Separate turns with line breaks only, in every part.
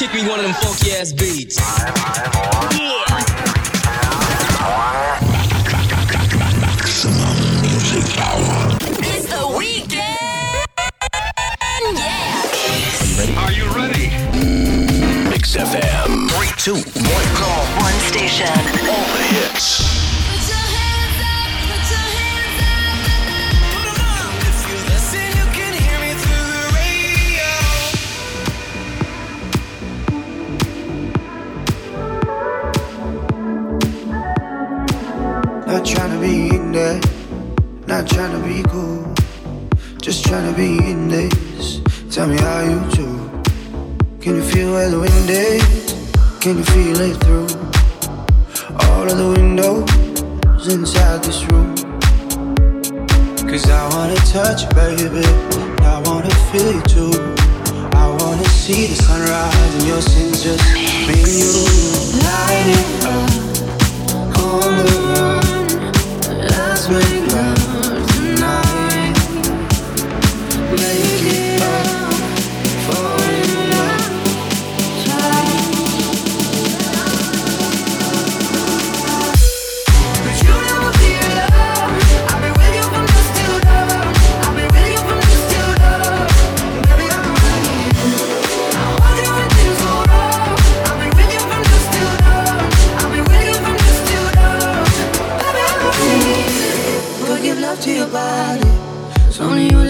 kick me one of them funky ass beats. Yeah.
Maximum music power.
It's the weekend. Yeah.
Are you ready? Mm.
Mix FM. Three, two, one, go.
One station.
All the hits.
Not trying to be in there, not trying to be cool. Just trying to be in this. Tell me how you do. Can you feel where the wind is? Can you feel it through all of the windows inside this room? Cause I wanna touch you, baby. I wanna feel you too. I wanna see the sunrise and your sins just me you. Light it up on the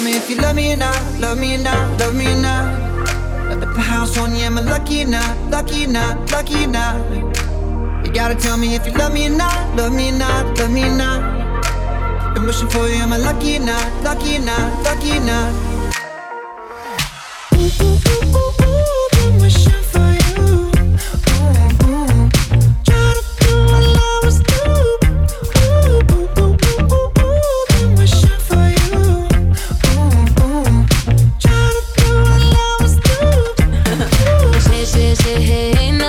Tell me, if you love me or not, love me or not, love me or not. At the house on you, am I lucky or not, lucky or not, lucky or not? You gotta tell me if you love me or not, love me or not, love me or not. Been wishing for you, am I lucky or not, lucky or not, lucky or not? Doing.
Say,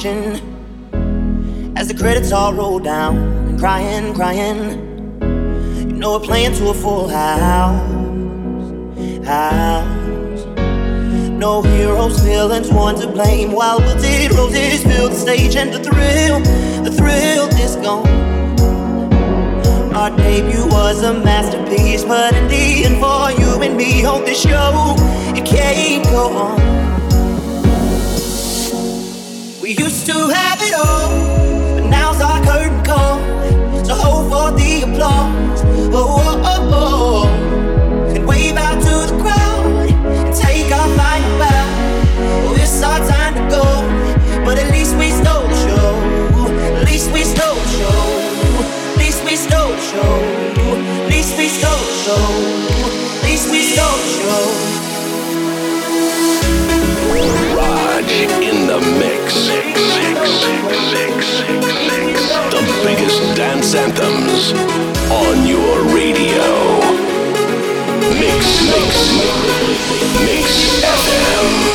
watching, as the credits all roll down and crying, crying. You know we're playing to a full house, house. No heroes, villains, one to blame. While wilted roses fill the stage, and the thrill, the thrill is gone. Our debut was a masterpiece, but in the end, for you and me on this show, it can't go on. to have it all.
dance anthems on your radio. Mix, mix, mix, mix FM.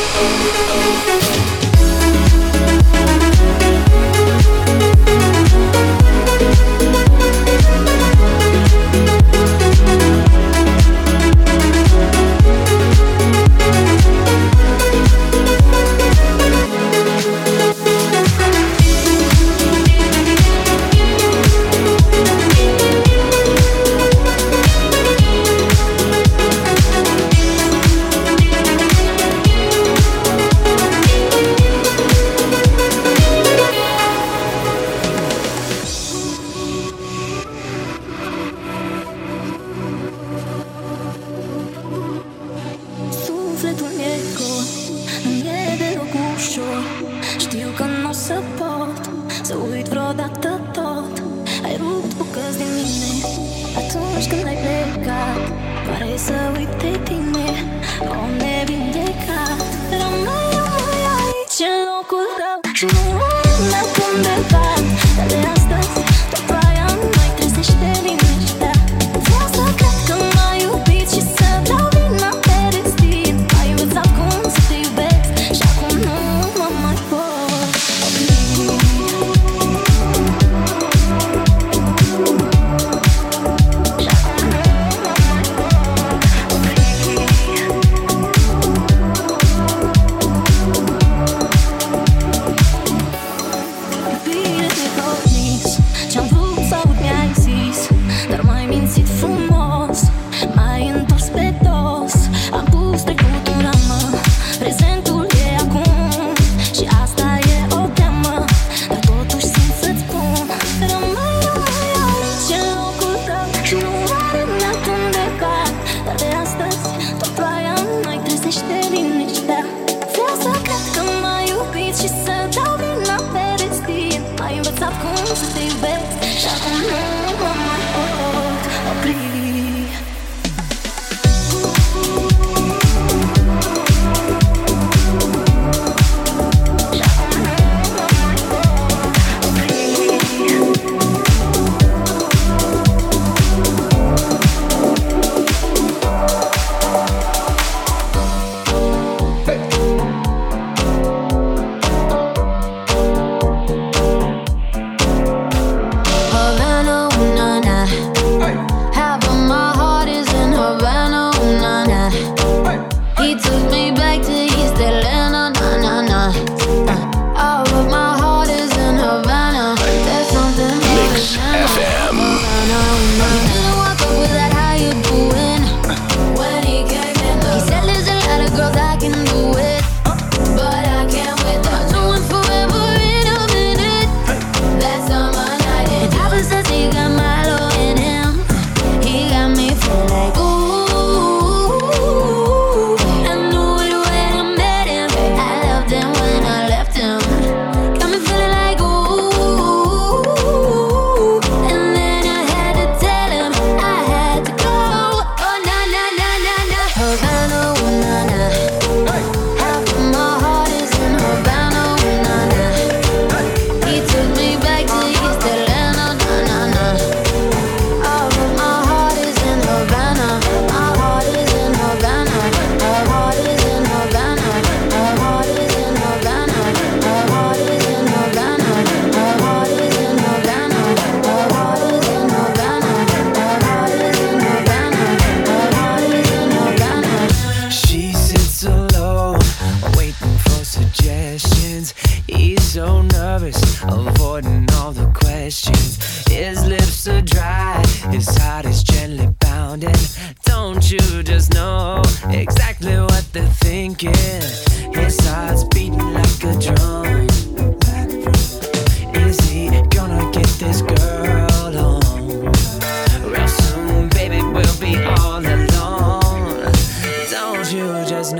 Uh.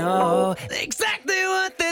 know exactly what
they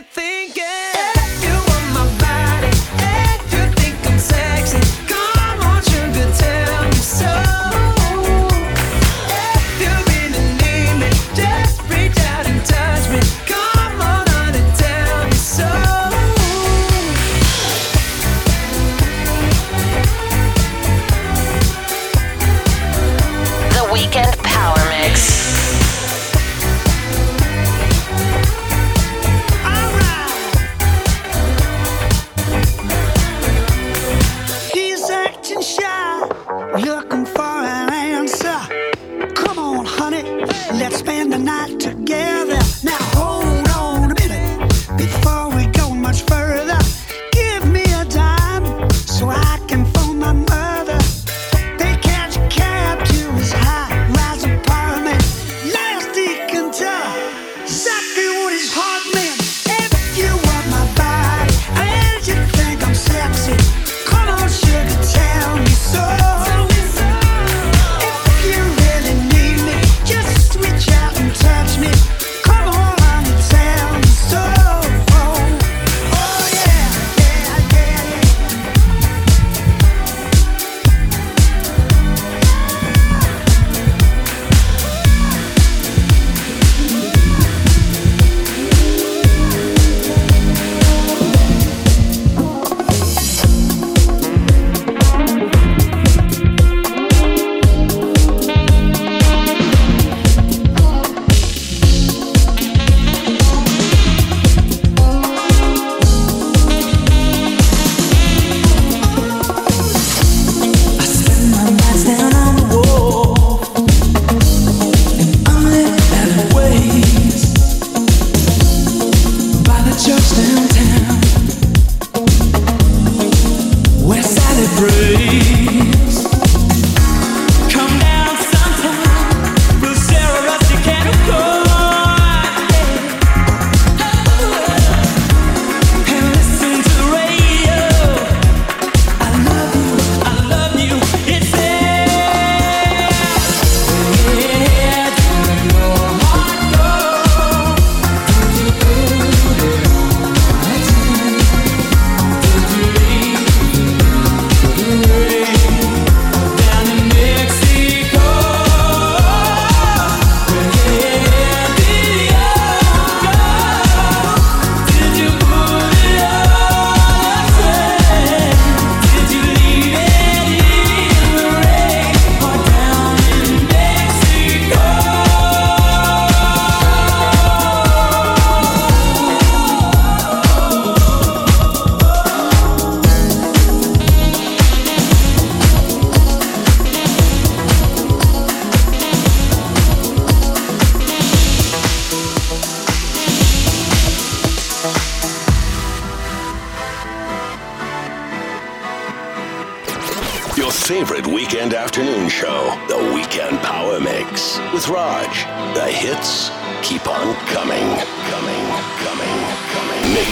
afternoon show, The Weekend Power Mix with Raj. The hits keep on coming, coming, coming, coming. Mix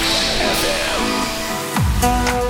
FM.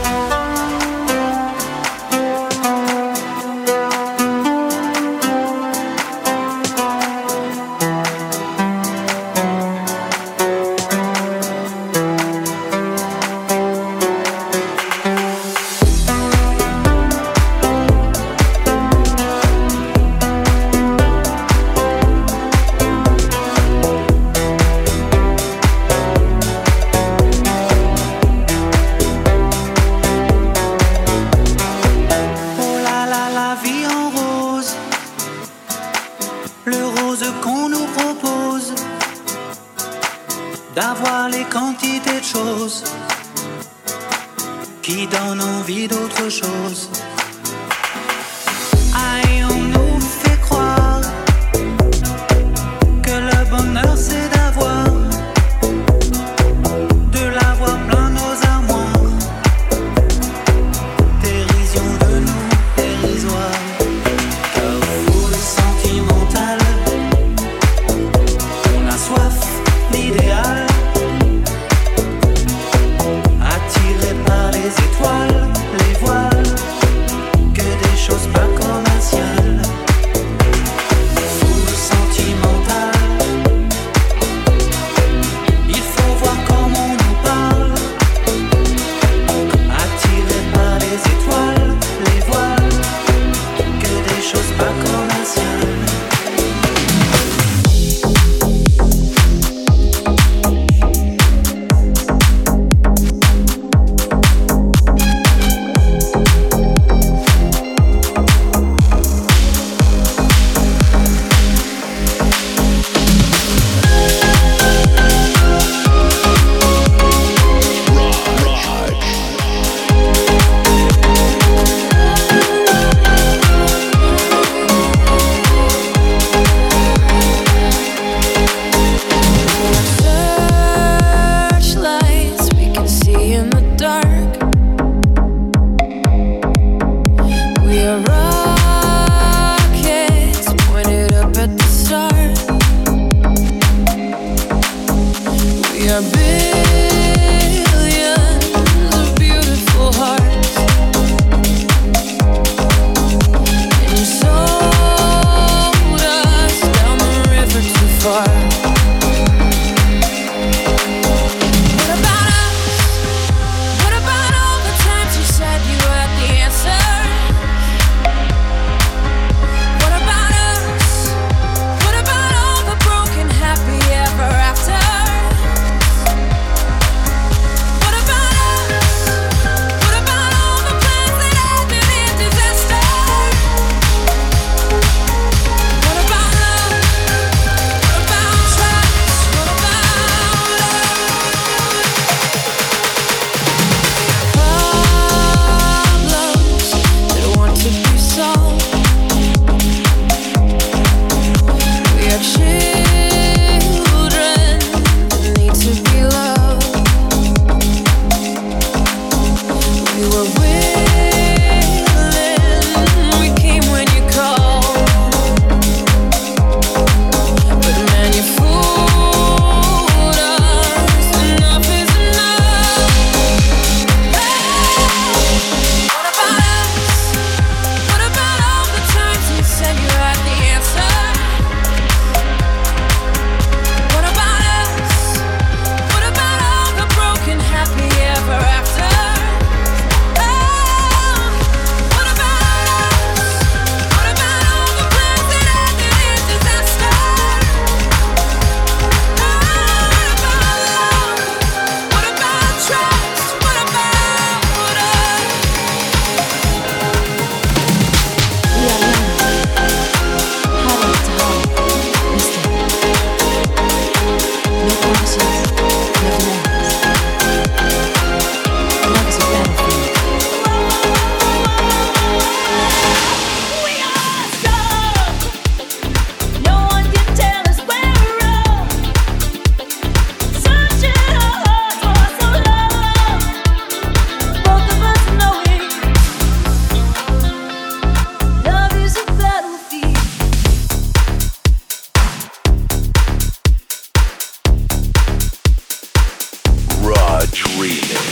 dreaming.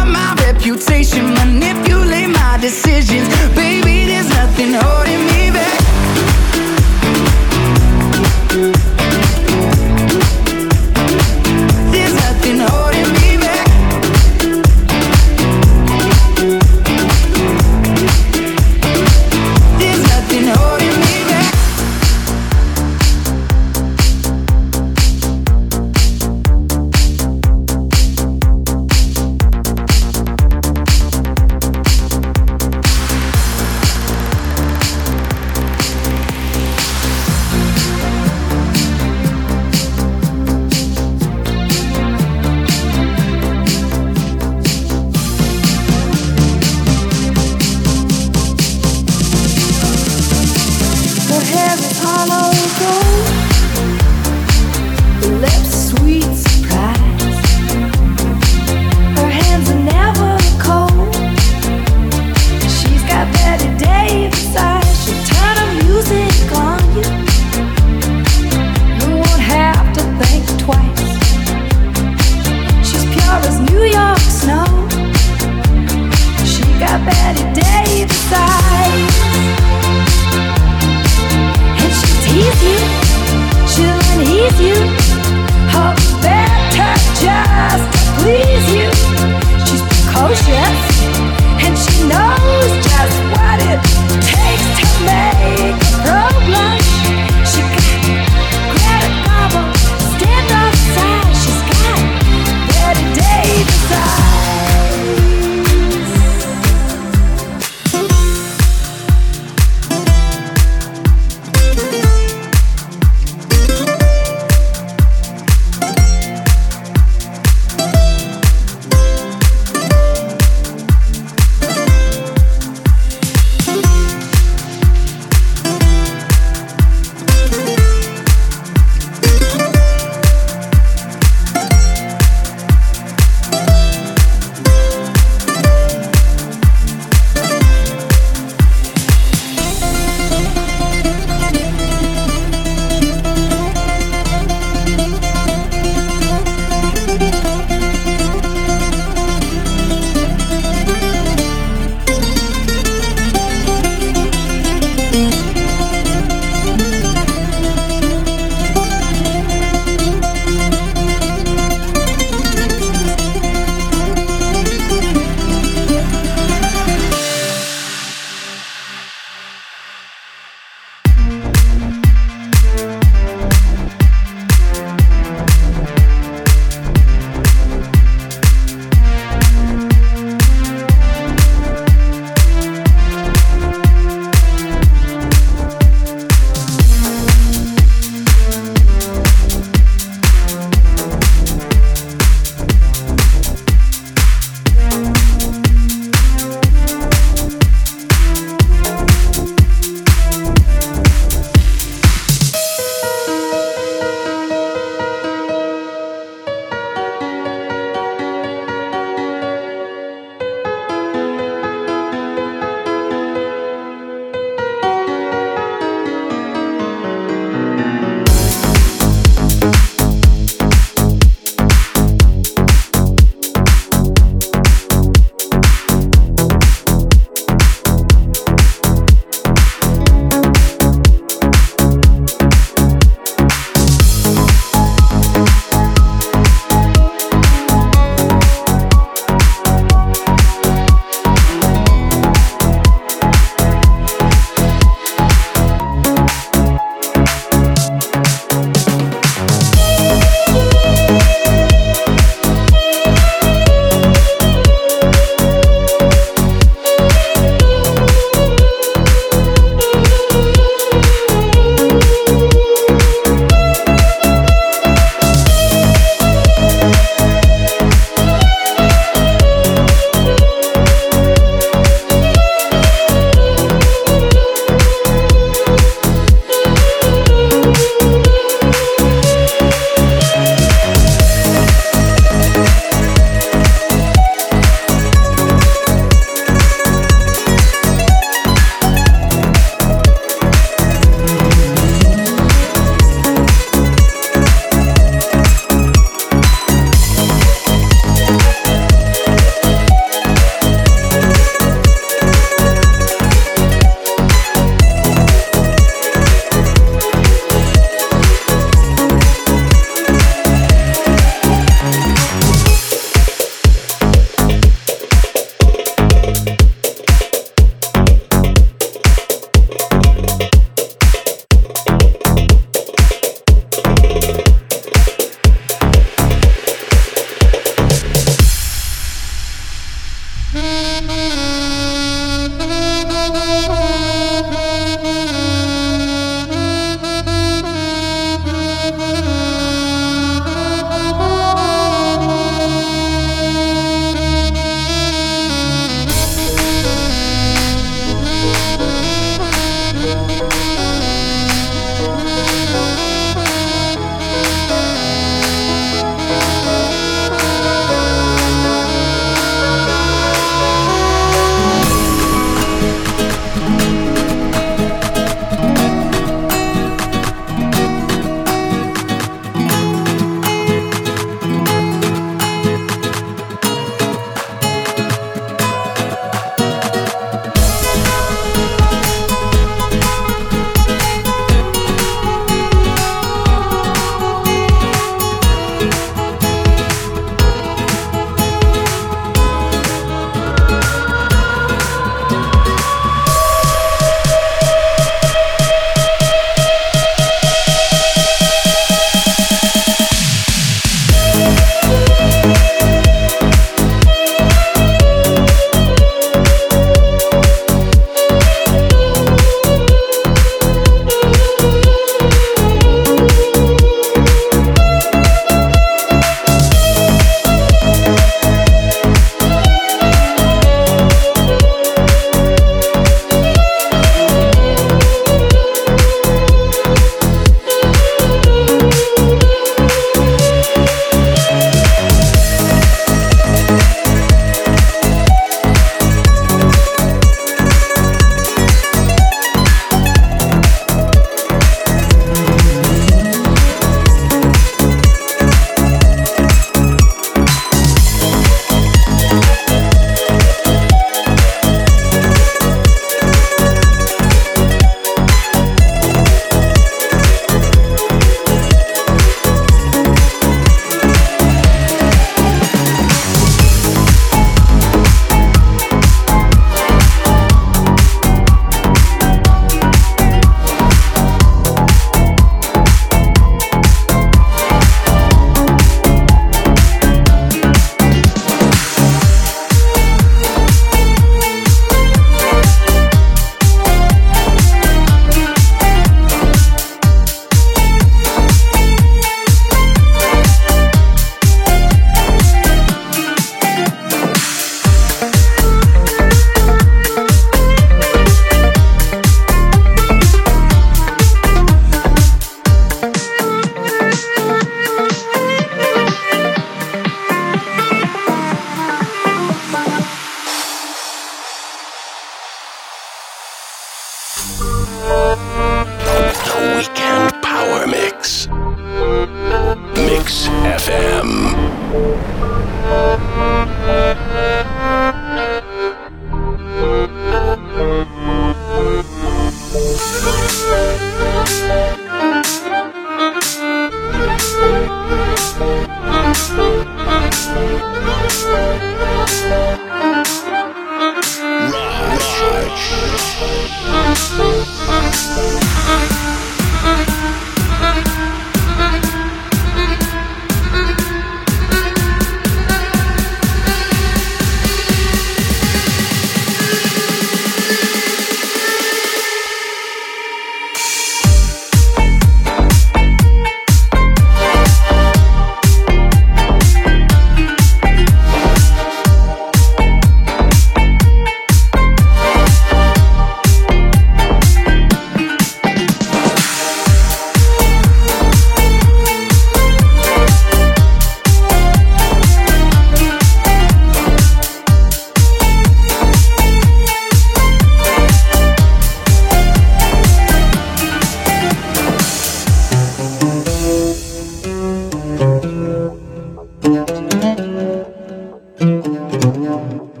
Yeah.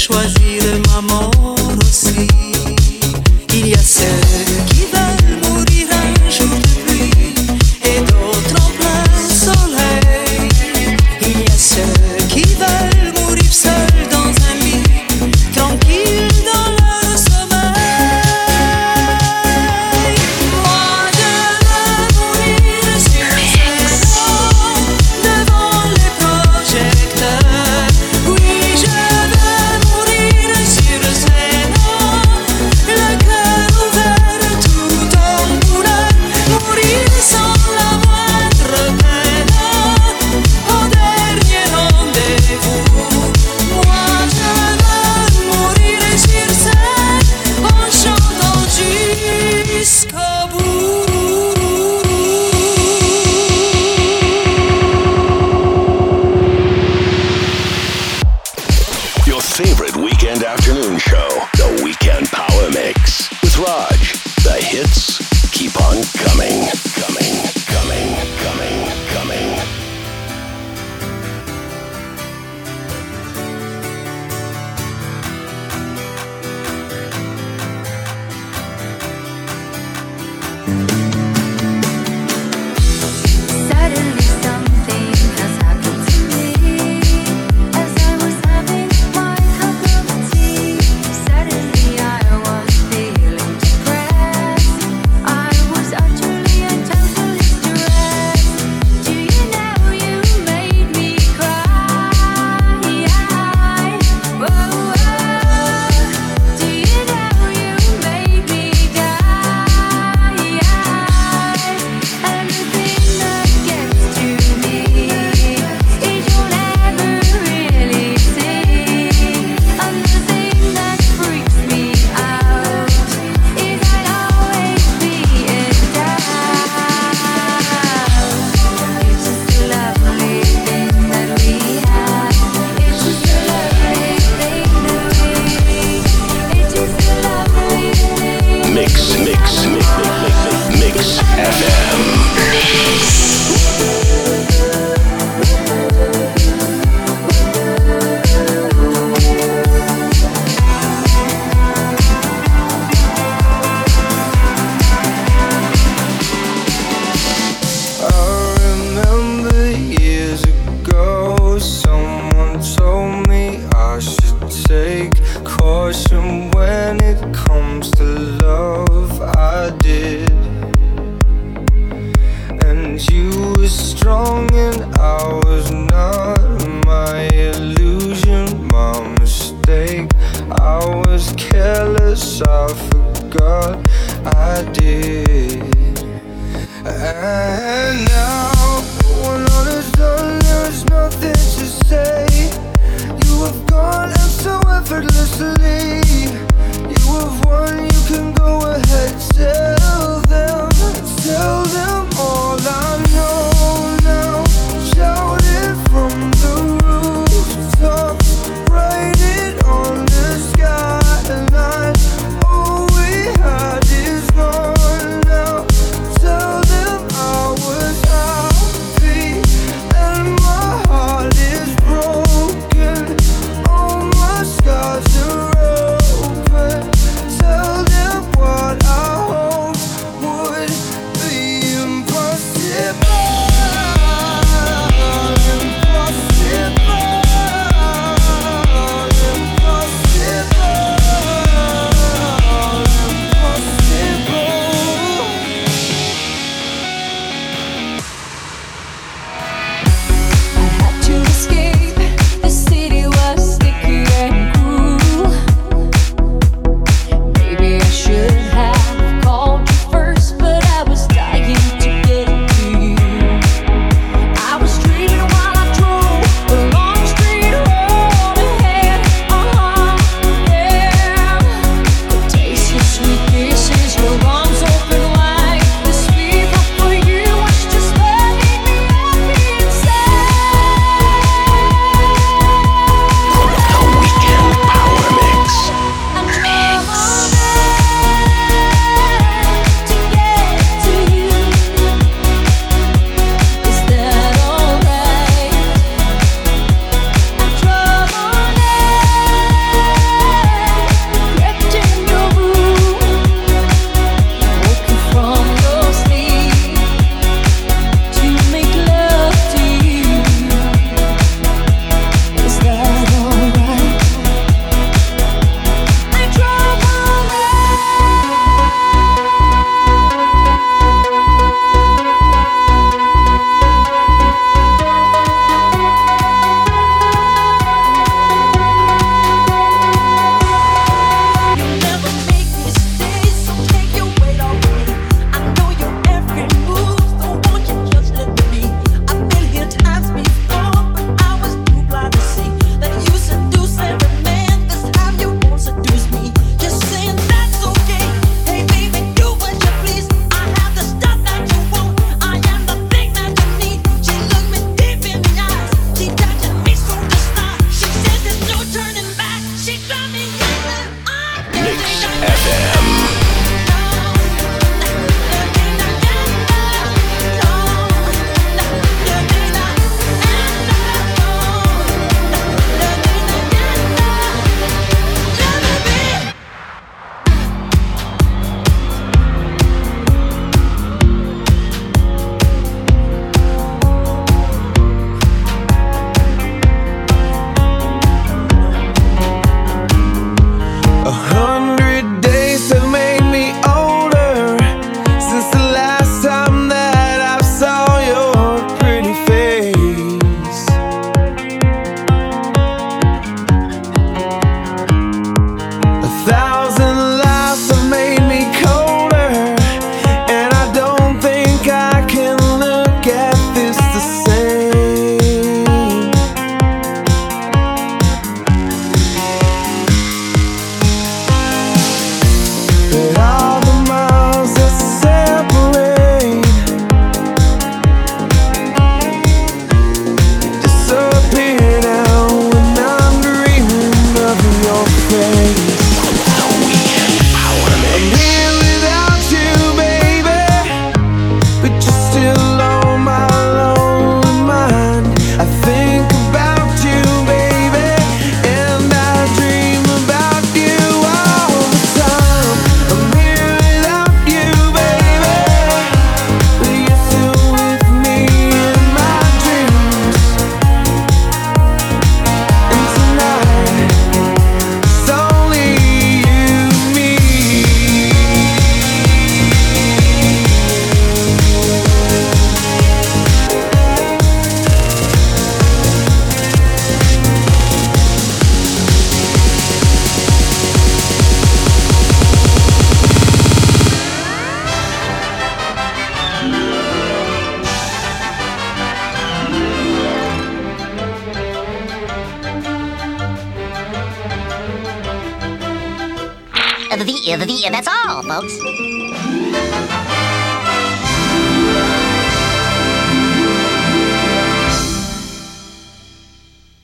choisi le moment.